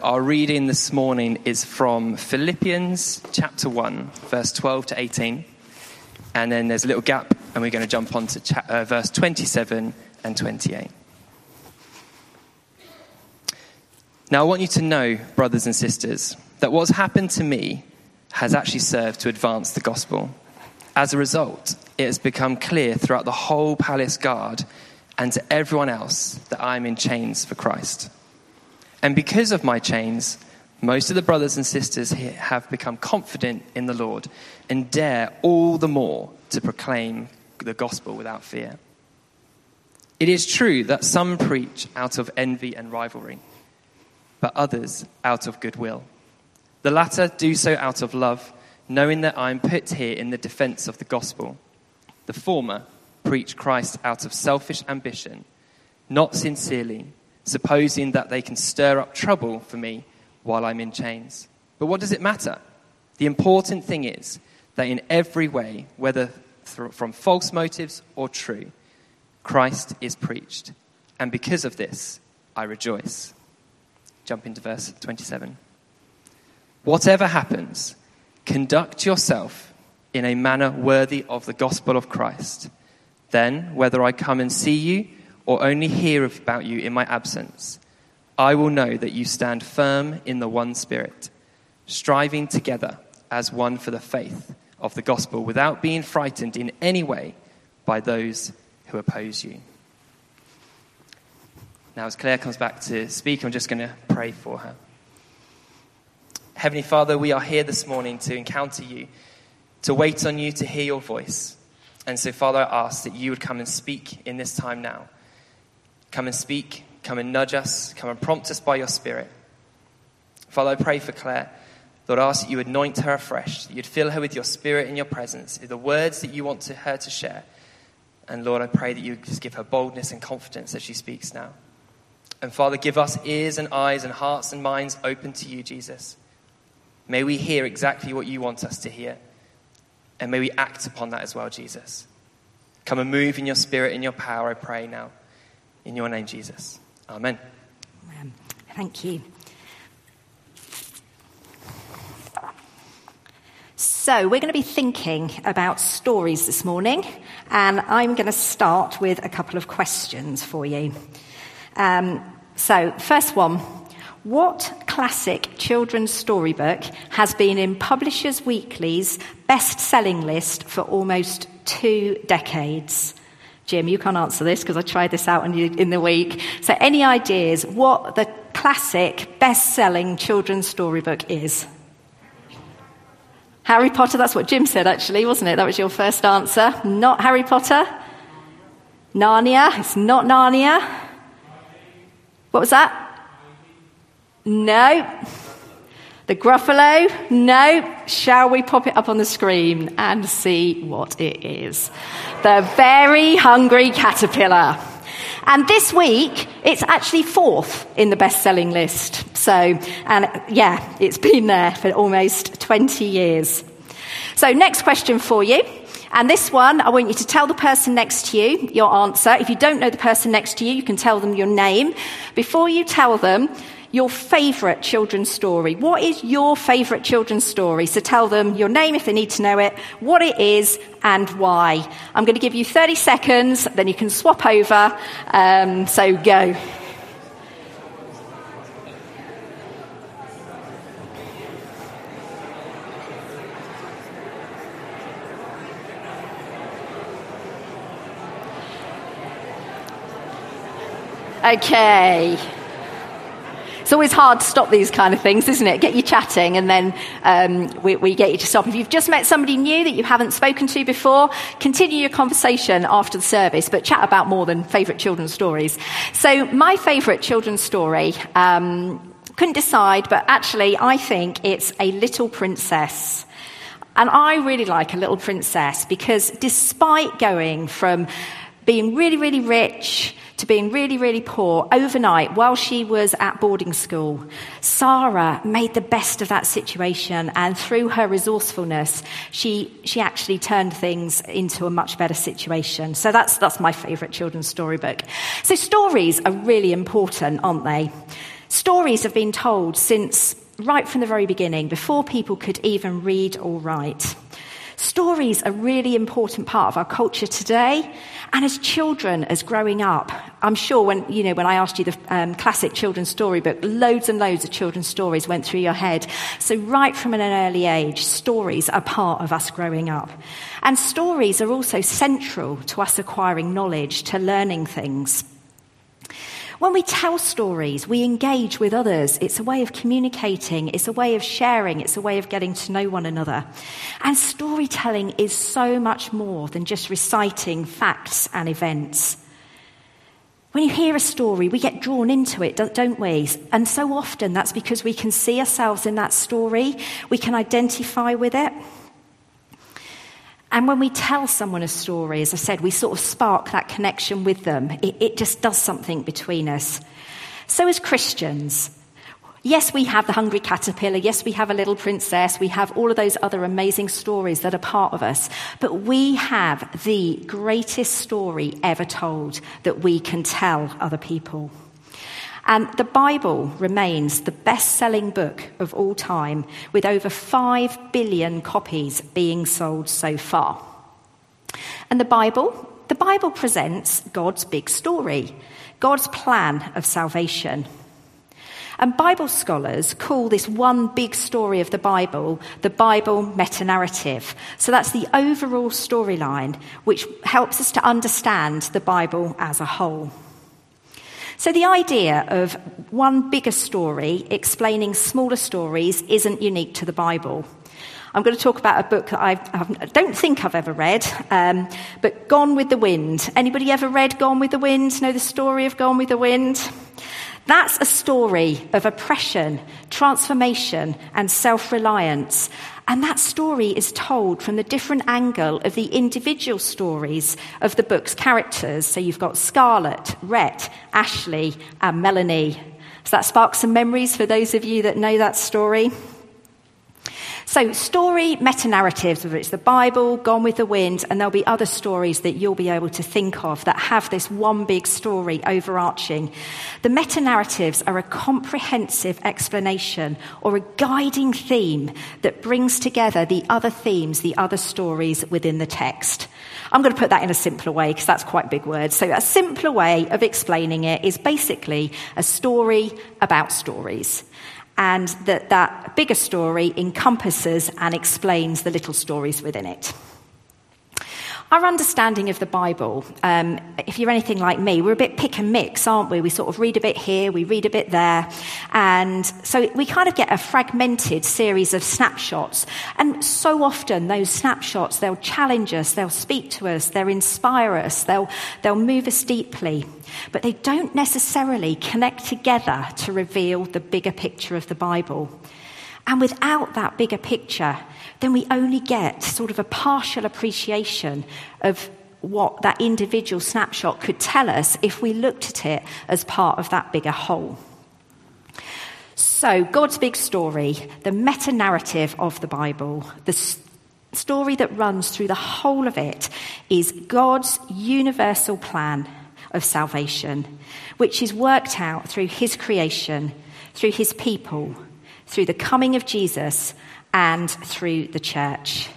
Our reading this morning is from Philippians chapter 1, verse 12 to 18. And then there's a little gap, and we're going to jump on to cha- uh, verse 27 and 28. Now, I want you to know, brothers and sisters, that what's happened to me has actually served to advance the gospel. As a result, it has become clear throughout the whole palace guard and to everyone else that I am in chains for Christ. And because of my chains, most of the brothers and sisters have become confident in the Lord and dare all the more to proclaim the gospel without fear. It is true that some preach out of envy and rivalry, but others out of goodwill. The latter do so out of love, knowing that I am put here in the defense of the gospel. The former preach Christ out of selfish ambition, not sincerely, supposing that they can stir up trouble for me while I'm in chains. But what does it matter? The important thing is that in every way, whether from false motives or true, Christ is preached. And because of this, I rejoice. Jump into verse 27. Whatever happens, conduct yourself in a manner worthy of the gospel of Christ. Then, whether I come and see you or only hear about you in my absence, I will know that you stand firm in the one Spirit, striving together as one for the faith of the gospel without being frightened in any way by those who oppose you. Now, as Claire comes back to speak, I'm just going to pray for her. Heavenly Father, we are here this morning to encounter you, to wait on you, to hear your voice. And so, Father, I ask that you would come and speak in this time now. Come and speak, come and nudge us, come and prompt us by your Spirit. Father, I pray for Claire. Lord, I ask that you anoint her afresh, that you'd fill her with your Spirit and your presence, the words that you want to her to share. And Lord, I pray that you just give her boldness and confidence as she speaks now. And Father, give us ears and eyes and hearts and minds open to you, Jesus. May we hear exactly what you want us to hear. And may we act upon that as well, Jesus. Come and move in your spirit and your power, I pray now. In your name, Jesus. Amen. Amen. Thank you. So, we're going to be thinking about stories this morning, and I'm going to start with a couple of questions for you. Um, so, first one What classic children's storybook has been in Publishers Weekly's best selling list for almost two decades? Jim, you can't answer this because I tried this out in the week. So, any ideas what the classic best selling children's storybook is? Harry Potter, that's what Jim said actually, wasn't it? That was your first answer. Not Harry Potter. Narnia, it's not Narnia. What was that? No. The Gruffalo? No. Shall we pop it up on the screen and see what it is? The Very Hungry Caterpillar. And this week, it's actually fourth in the best selling list. So, and yeah, it's been there for almost 20 years. So, next question for you. And this one, I want you to tell the person next to you your answer. If you don't know the person next to you, you can tell them your name. Before you tell them, your favourite children's story. What is your favourite children's story? So tell them your name if they need to know it, what it is, and why. I'm going to give you 30 seconds, then you can swap over. Um, so go. Okay. It's always hard to stop these kind of things, isn't it? Get you chatting and then um, we, we, get you to stop. If you've just met somebody new that you haven't spoken to before, continue your conversation after the service, but chat about more than favourite children's stories. So, my favourite children's story, um, couldn't decide, but actually, I think it's A Little Princess. And I really like A Little Princess because despite going from being really, really rich to being really, really poor overnight while she was at boarding school. Sarah made the best of that situation, and through her resourcefulness, she, she actually turned things into a much better situation. So that's, that's my favourite children's storybook. So stories are really important, aren't they? Stories have been told since right from the very beginning, before people could even read or write. Stories are really important part of our culture today. And as children, as growing up, I'm sure when, you know, when I asked you the um, classic children's storybook, loads and loads of children's stories went through your head. So right from an early age, stories are part of us growing up. And stories are also central to us acquiring knowledge, to learning things. When we tell stories, we engage with others. It's a way of communicating, it's a way of sharing, it's a way of getting to know one another. And storytelling is so much more than just reciting facts and events. When you hear a story, we get drawn into it, don't we? And so often that's because we can see ourselves in that story, we can identify with it. And when we tell someone a story, as I said, we sort of spark that connection with them. It, it, just does something between us. So, as Christians, yes, we have the hungry caterpillar. Yes, we have a little princess. We have all of those other amazing stories that are part of us. But we have the greatest story ever told that we can tell other people. And the Bible remains the best selling book of all time, with over 5 billion copies being sold so far. And the Bible, the Bible presents God's big story, God's plan of salvation. And Bible scholars call this one big story of the Bible the Bible meta narrative. So that's the overall storyline which helps us to understand the Bible as a whole. So the idea of one bigger story explaining smaller stories isn't unique to the Bible. I'm going to talk about a book that I don't think I've ever read, um, but Gone with the Wind. Anybody ever read Gone with the Wind? Know the story of Gone with the Wind? That's a story of oppression, transformation, and self reliance. And that story is told from the different angle of the individual stories of the book's characters. So you've got Scarlett, Rhett, Ashley, and Melanie. Does that spark some memories for those of you that know that story? So, story meta narratives, whether it's the Bible, Gone with the Wind, and there'll be other stories that you'll be able to think of that have this one big story overarching. The meta narratives are a comprehensive explanation or a guiding theme that brings together the other themes, the other stories within the text. I'm going to put that in a simpler way because that's quite big words. So, a simpler way of explaining it is basically a story about stories and that that bigger story encompasses and explains the little stories within it. Our understanding of the Bible, um, if you're anything like me, we're a bit pick and mix, aren't we? We sort of read a bit here, we read a bit there. And so we kind of get a fragmented series of snapshots. And so often those snapshots, they'll challenge us, they'll speak to us, they'll inspire us, they'll, they'll move us deeply. But they don't necessarily connect together to reveal the bigger picture of the Bible. And without that bigger picture, then we only get sort of a partial appreciation of what that individual snapshot could tell us if we looked at it as part of that bigger whole. So, God's big story, the meta narrative of the Bible, the story that runs through the whole of it, is God's universal plan of salvation, which is worked out through His creation, through His people through the coming of Jesus and through the church.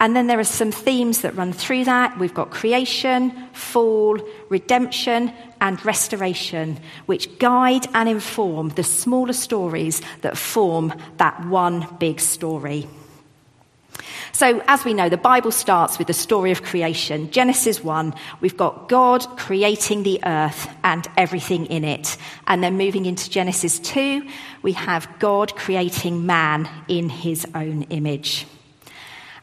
And then there are some themes that run through that. We've got creation, fall, redemption, and restoration, which guide and inform the smaller stories that form that one big story. So, as we know, the Bible starts with the story of creation. Genesis 1, we've got God creating the earth and everything in it. And then moving into Genesis 2, we have God creating man in his own image.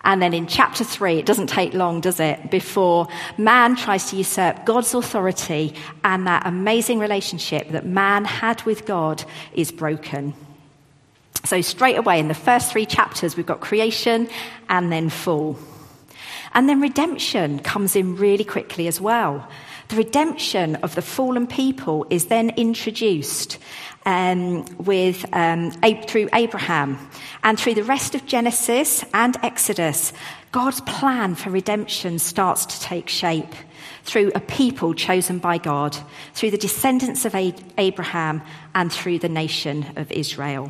And then in chapter 3, it doesn't take long, does it, before man tries to usurp God's authority and that amazing relationship that man had with God is broken. So, straight away in the first three chapters, we've got creation and then fall. And then redemption comes in really quickly as well. The redemption of the fallen people is then introduced um, with, um, through Abraham. And through the rest of Genesis and Exodus, God's plan for redemption starts to take shape through a people chosen by God, through the descendants of Abraham, and through the nation of Israel.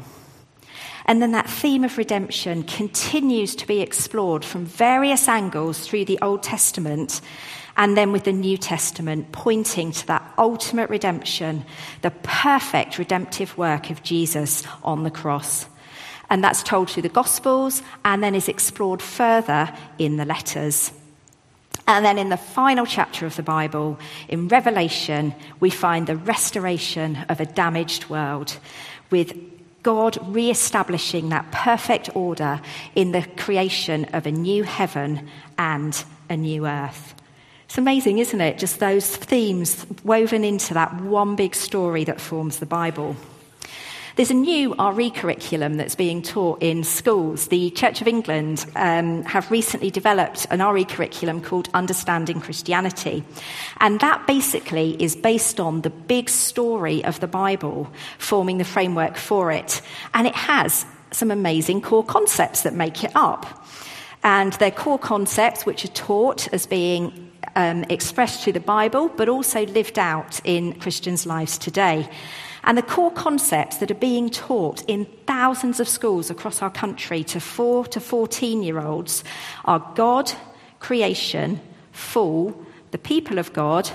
And then that theme of redemption continues to be explored from various angles through the Old Testament and then with the New Testament, pointing to that ultimate redemption, the perfect redemptive work of Jesus on the cross. And that's told through the Gospels and then is explored further in the letters. And then in the final chapter of the Bible, in Revelation, we find the restoration of a damaged world with God re establishing that perfect order in the creation of a new heaven and a new earth. It's amazing, isn't it? Just those themes woven into that one big story that forms the Bible. There's a new RE curriculum that's being taught in schools. The Church of England um, have recently developed an RE curriculum called Understanding Christianity. And that basically is based on the big story of the Bible, forming the framework for it. And it has some amazing core concepts that make it up. And they're core concepts which are taught as being um, expressed through the Bible, but also lived out in Christians' lives today. And the core concepts that are being taught in thousands of schools across our country to 4 to 14 year olds are God, creation, fall, the people of God,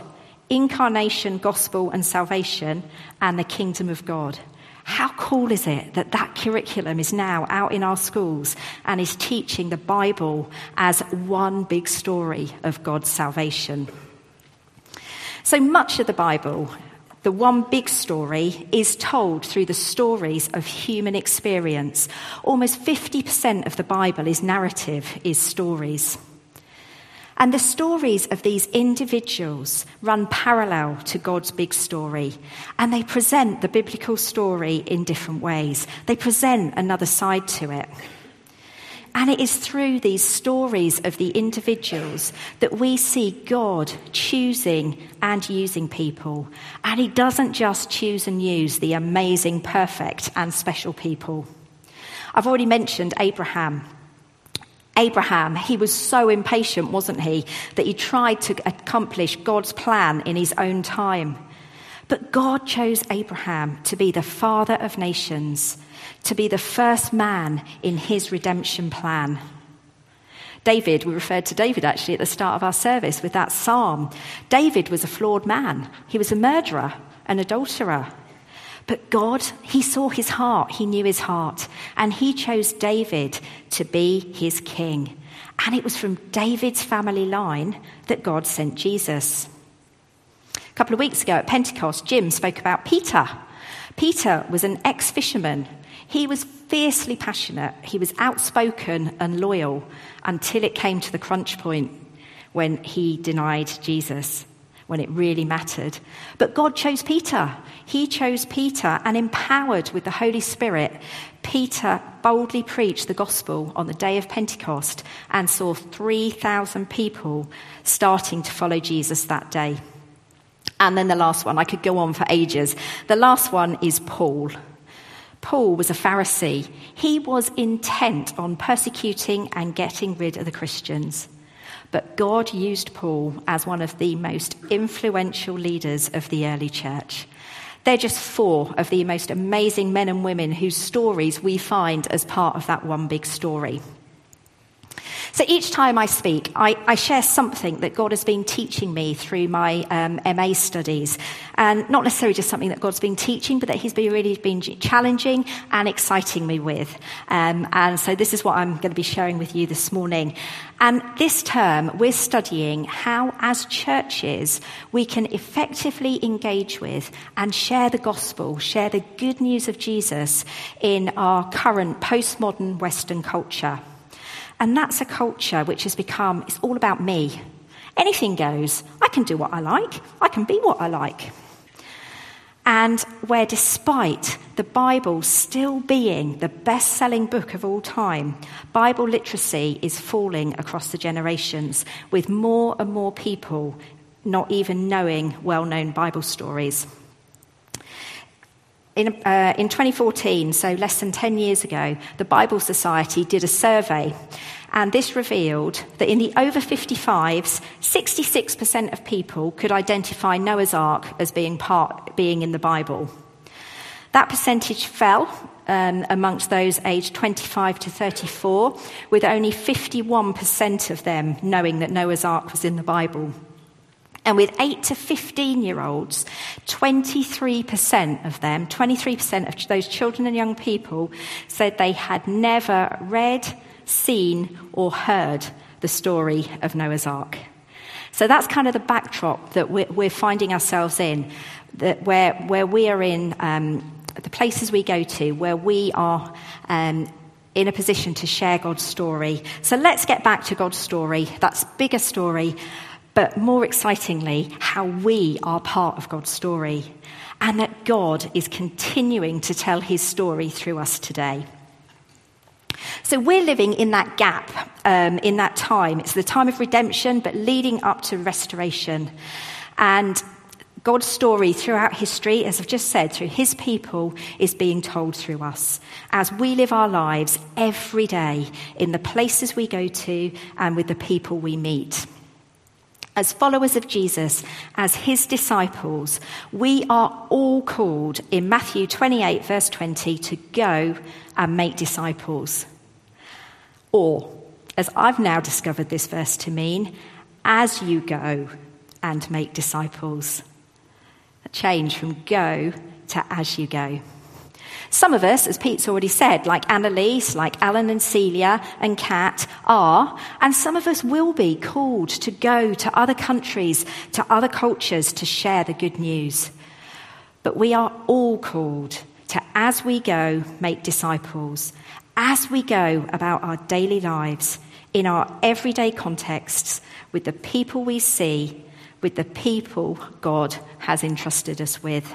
incarnation, gospel, and salvation, and the kingdom of God. How cool is it that that curriculum is now out in our schools and is teaching the Bible as one big story of God's salvation? So much of the Bible the one big story is told through the stories of human experience. Almost 50% of the Bible is narrative, is stories. And the stories of these individuals run parallel to God's big story. And they present the biblical story in different ways. They present another side to it. And it is through these stories of the individuals that we see God choosing and using people. And He doesn't just choose and use the amazing, perfect, and special people. I've already mentioned Abraham. Abraham, he was so impatient, wasn't he, that he tried to accomplish God's plan in his own time. But God chose Abraham to be the father of nations to be the first man in his redemption plan. David, we referred to David actually at the start of our service with that psalm. David was a flawed man, he was a murderer, an adulterer. But God, He saw his heart, He knew his heart, and He chose David to be His king. And it was from David's family line that God sent Jesus. A couple of weeks ago at Pentecost, Jim spoke about Peter. Peter was an ex fisherman he was fiercely passionate, he was outspoken and loyal until it came to the crunch point when he denied Jesus, when it really mattered. But God chose Peter. He chose Peter, and empowered with the Holy Spirit, Peter boldly preached the gospel on the day of Pentecost and saw 3,000 people starting to follow Jesus that day. And then the last one, I could go on for ages. The last one is Paul. Paul was a Pharisee. He was intent on persecuting and getting rid of the Christians. But God used Paul as one of the most influential leaders of the early church. They're just four of the most amazing men and women whose stories we find as part of that one big story. So each time I speak, I, I, share something that God has been teaching me through my um, MA studies. And not necessarily just something that God's been teaching, but that He's been really been challenging and exciting me with. Um, and so this is what I'm going to be sharing with you this morning. And this term, we're studying how, as churches, we can effectively engage with and share the gospel, share the good news of Jesus in our current postmodern Western culture. And that's a culture which has become, it's all about me. Anything goes. I can do what I like, I can be what I like. And where, despite the Bible still being the best selling book of all time, Bible literacy is falling across the generations, with more and more people not even knowing well known Bible stories. In, uh, in 2014, so less than 10 years ago, the Bible Society did a survey, and this revealed that in the over 55s, 66% of people could identify Noah's Ark as being, part, being in the Bible. That percentage fell um, amongst those aged 25 to 34, with only 51% of them knowing that Noah's Ark was in the Bible. And with 8 to 15 year olds, 23% of them, 23% of those children and young people said they had never read, seen, or heard the story of Noah's Ark. So that's kind of the backdrop that we're, finding ourselves in, that where, where we are in um, the places we go to, where we are um, in a position to share God's story. So let's get back to God's story, that's bigger story but more excitingly, how we are part of God's story and that God is continuing to tell his story through us today. So we're living in that gap, um, in that time. It's the time of redemption, but leading up to restoration. And God's story throughout history, as I've just said, through his people, is being told through us as we live our lives every day in the places we go to and with the people we meet. As followers of Jesus, as his disciples, we are all called in Matthew 28, verse 20, to go and make disciples. Or, as I've now discovered this verse to mean, as you go and make disciples. A change from go to as you go. Some of us, as Pete's already said, like Annalise, like Alan and Celia and Kat, are, and some of us will be called to go to other countries, to other cultures to share the good news. But we are all called to, as we go, make disciples, as we go about our daily lives, in our everyday contexts, with the people we see, with the people God has entrusted us with.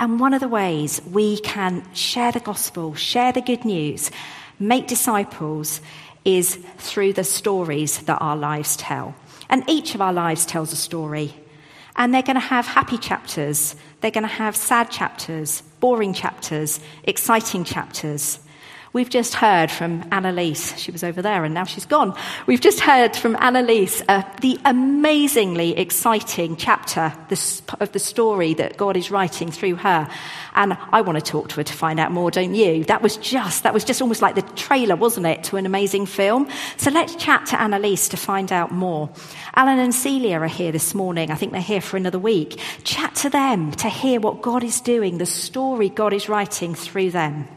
And one of the ways we can share the gospel, share the good news, make disciples is through the stories that our lives tell. And each of our lives tells a story. And they're going to have happy chapters, they're going to have sad chapters, boring chapters, exciting chapters. We've just heard from Annalise. She was over there and now she's gone. We've just heard from Annalise uh, the amazingly exciting chapter of the story that God is writing through her. And I want to talk to her to find out more, don't you? That was just, that was just almost like the trailer, wasn't it, to an amazing film? So let's chat to Annalise to find out more. Alan and Celia are here this morning. I think they're here for another week. Chat to them to hear what God is doing, the story God is writing through them.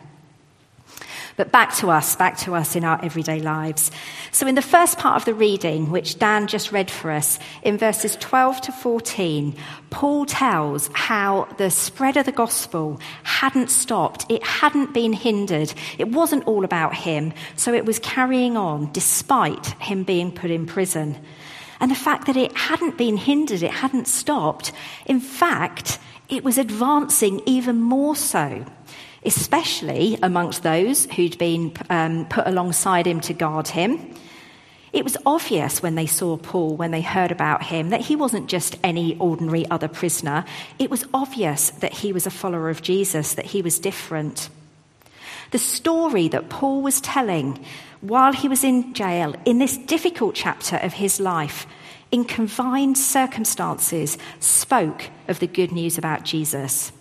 But back to us, back to us in our everyday lives. So, in the first part of the reading, which Dan just read for us, in verses 12 to 14, Paul tells how the spread of the gospel hadn't stopped, it hadn't been hindered, it wasn't all about him, so it was carrying on despite him being put in prison. And the fact that it hadn't been hindered, it hadn't stopped, in fact, it was advancing even more so especially amongst those who'd been um, put alongside him to guard him. It was obvious when they saw Paul, when they heard about him, that he wasn't just any ordinary other prisoner. It was obvious that he was a follower of Jesus, that he was different. The story that Paul was telling while he was in jail, in this difficult chapter of his life, in confined circumstances, spoke of the good news about Jesus.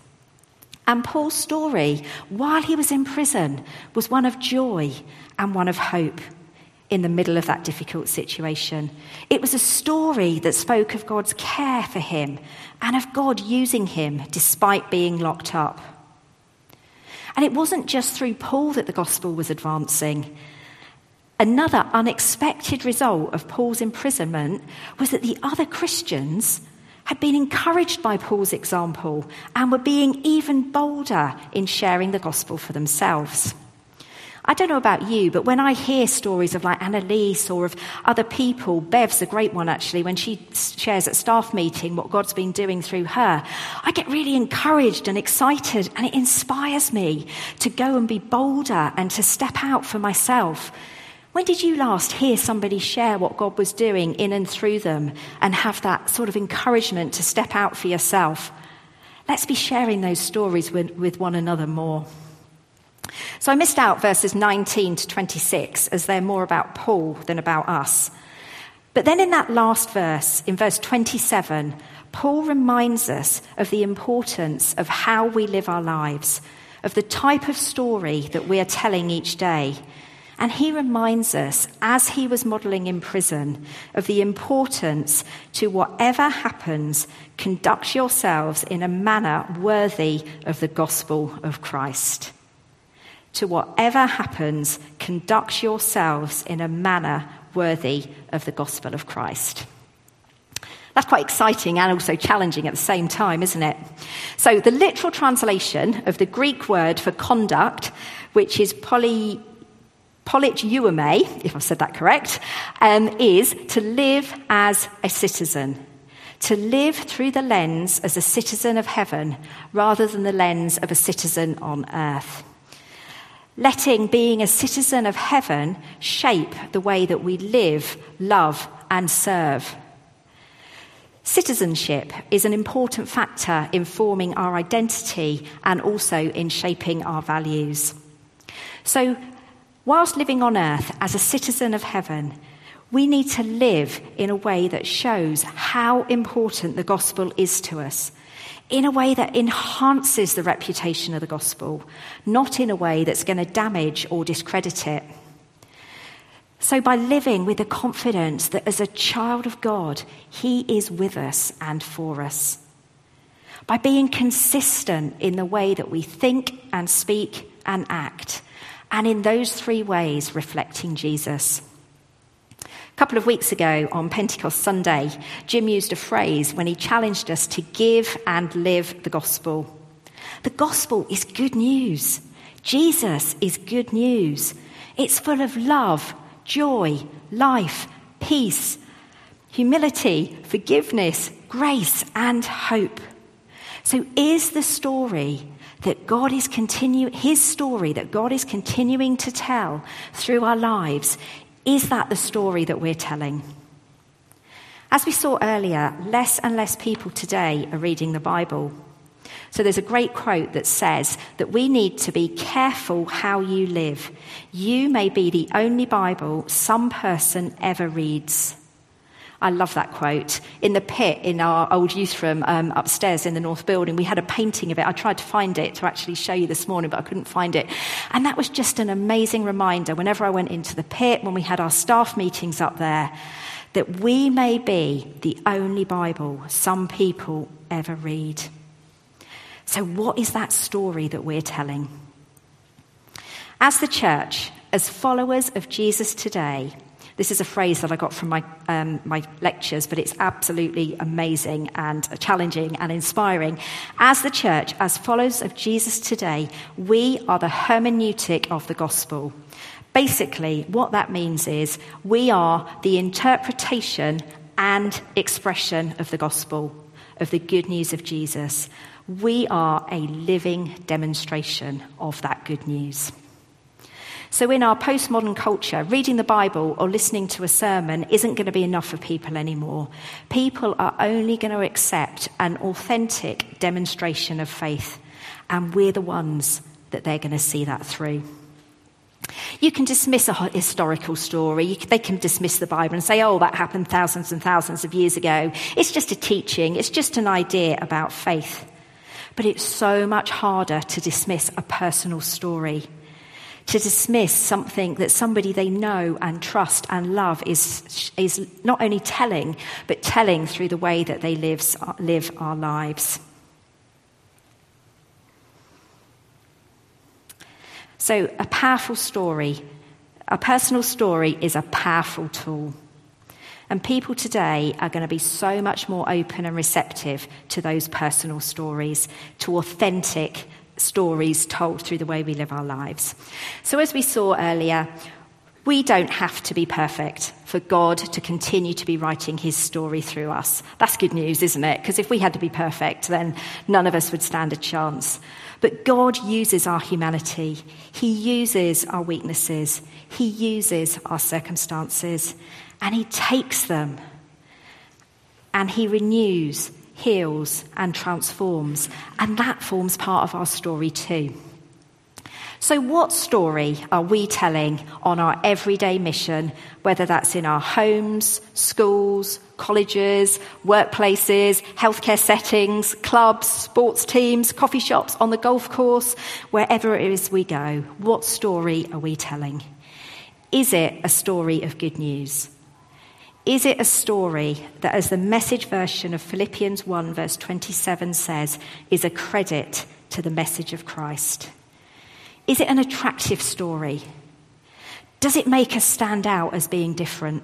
And Paul's story, while he was in prison, was one of joy and one of hope in the middle of that difficult situation. It was a story that spoke of God's care for him and of God using him despite being locked up. And it wasn't just through Paul that the gospel was advancing. Another unexpected result of Paul's imprisonment was that the other Christians had been encouraged by Paul's example and were being even bolder in sharing the gospel for themselves. I don't know about you, but when I hear stories of like Annalise or of other people, Bev's a great one actually, when she shares at staff meeting what God's been doing through her, I get really encouraged and excited and it inspires me to go and be bolder and to step out for myself when did you last hear somebody share what God was doing in and through them and have that sort of encouragement to step out for yourself? let's be sharing those stories with, with one another more. So I missed out verses 19 to 26 as they're more about Paul than about us. But then in that last verse, in verse 27, Paul reminds us of the importance of how we live our lives, of the type of story that we are telling each day. And he reminds us, as he was modeling in prison, of the importance to whatever happens, conduct yourselves in a manner worthy of the gospel of Christ. To whatever happens, conduct yourselves in a manner worthy of the gospel of Christ. That's quite exciting and also challenging at the same time, isn't it? So, the literal translation of the Greek word for conduct, which is poly, politeuomai, if I've said that correct, um, is to live as a citizen. To live through the lens as a citizen of heaven rather than the lens of a citizen on earth letting being a citizen of heaven shape the way that we live, love, and serve. Citizenship is an important factor in forming our identity and also in shaping our values. So, whilst living on earth as a citizen of heaven, we need to live in a way that shows how important the gospel is to us in a way that enhances the reputation of the gospel, not in a way that's going to damage or discredit it. So, by living with the confidence that as a child of God, He is with us and for us. By being consistent in the way that we think and speak and act, and in those three ways reflecting Jesus A couple of weeks ago on Pentecost Sunday, Jim used a phrase when he challenged us to give and live the gospel. The gospel is good news. Jesus is good news. It's full of love, joy, life, peace, humility, forgiveness, grace, and hope. So, is the story that God is continuing, his story that God is continuing to tell through our lives, is that the story that we're telling? As we saw earlier, less and less people today are reading the Bible. So there's a great quote that says that we need to be careful how you live. You may be the only Bible some person ever reads. I love that quote. In the pit in our old youth room um, upstairs in the North Building, we had a painting of it. I tried to find it to actually show you this morning, but I couldn't find it. And that was just an amazing reminder whenever I went into the pit, when we had our staff meetings up there, that we may be the only Bible some people ever read. So, what is that story that we're telling? As the church, as followers of Jesus today, this is a phrase that I got from my, um, my lectures, but it's absolutely amazing and challenging and inspiring. As the church, as followers of Jesus today, we are the hermeneutic of the gospel. Basically, what that means is we are the interpretation and expression of the gospel, of the good news of Jesus. We are a living demonstration of that good news. So, in our postmodern culture, reading the Bible or listening to a sermon isn't going to be enough for people anymore. People are only going to accept an authentic demonstration of faith, and we're the ones that they're going to see that through. You can dismiss a historical story. They can dismiss the Bible and say, oh, that happened thousands and thousands of years ago. It's just a teaching, it's just an idea about faith. But it's so much harder to dismiss a personal story to dismiss something that somebody they know and trust and love is, is not only telling, but telling through the way that they lives, live our lives. So, a powerful story, a personal story, is a powerful tool. And people today are going to be so much more open and receptive to those personal stories, to authentic stories told through the way we live our lives. So, as we saw earlier, we don't have to be perfect for God to continue to be writing his story through us. That's good news, isn't it? Because if we had to be perfect, then none of us would stand a chance. But God uses our humanity, He uses our weaknesses, He uses our circumstances, and He takes them and He renews, heals, and transforms. And that forms part of our story too. So, what story are we telling on our everyday mission, whether that's in our homes, schools, colleges, workplaces, healthcare settings, clubs, sports teams, coffee shops, on the golf course, wherever it is we go? What story are we telling? Is it a story of good news? Is it a story that, as the message version of Philippians 1, verse 27 says, is a credit to the message of Christ? Is it an attractive story? Does it make us stand out as being different?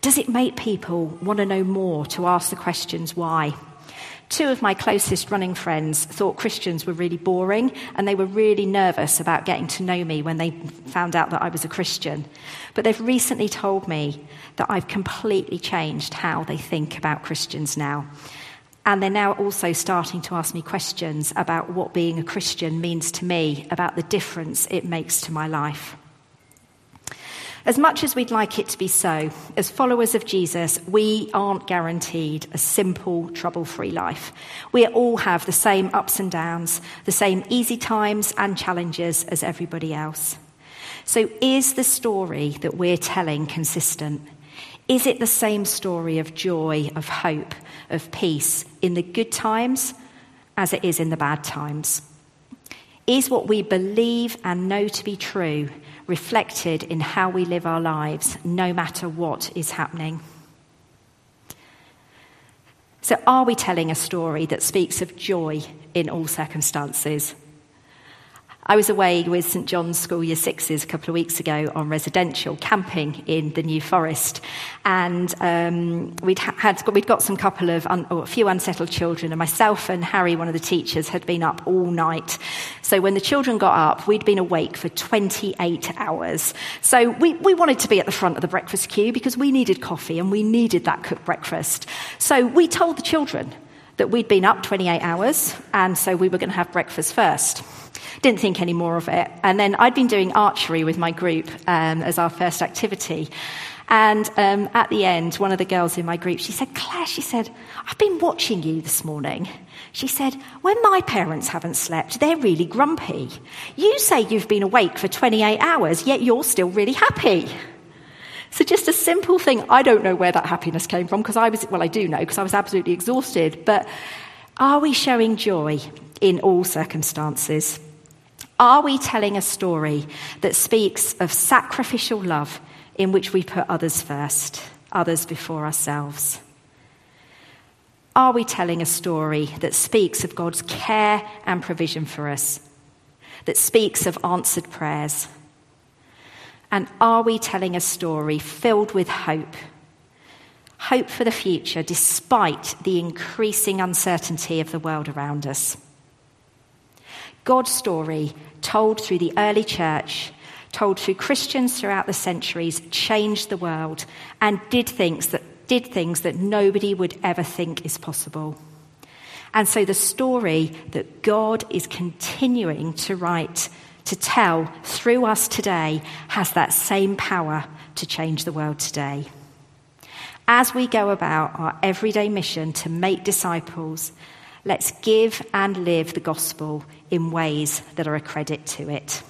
Does it make people want to know more, to ask the questions why? Two of my closest running friends thought Christians were really boring and they were really nervous about getting to know me when they found out that I was a Christian. But they've recently told me that I've completely changed how they think about Christians now. And they're now also starting to ask me questions about what being a Christian means to me, about the difference it makes to my life. As much as we'd like it to be so, as followers of Jesus, we aren't guaranteed a simple, trouble free life. We all have the same ups and downs, the same easy times and challenges as everybody else. So, is the story that we're telling consistent? Is it the same story of joy, of hope, of peace in the good times as it is in the bad times? Is what we believe and know to be true reflected in how we live our lives, no matter what is happening? So, are we telling a story that speaks of joy in all circumstances? I was away with St John's School Year Sixes a couple of weeks ago on residential camping in the New Forest, and um, we'd had we'd got some couple of un, a few unsettled children, and myself and Harry, one of the teachers, had been up all night. So when the children got up, we'd been awake for 28 hours. So we, we wanted to be at the front of the breakfast queue because we needed coffee and we needed that cooked breakfast. So we told the children that we'd been up 28 hours, and so we were going to have breakfast first. Didn't think any more of it. And then I'd been doing archery with my group um, as our first activity. And um, at the end, one of the girls in my group, she said, Claire, she said, I've been watching you this morning. She said, when my parents haven't slept, they're really grumpy. You say you've been awake for 28 hours, yet you're still really happy. So just a simple thing. I don't know where that happiness came from because I was, well, I do know because I was absolutely exhausted. But are we showing joy in all circumstances? Are we telling a story that speaks of sacrificial love in which we put others first, others before ourselves? Are we telling a story that speaks of God's care and provision for us, that speaks of answered prayers? And are we telling a story filled with hope? Hope for the future despite the increasing uncertainty of the world around us. God's story, told through the early church, told through Christians throughout the centuries, changed the world and did things that, did things that nobody would ever think is possible. And so the story that God is continuing to write, to tell through us today, has that same power to change the world today. As we go about our everyday mission to make disciples, Let's give and live the gospel in ways that are a credit to it.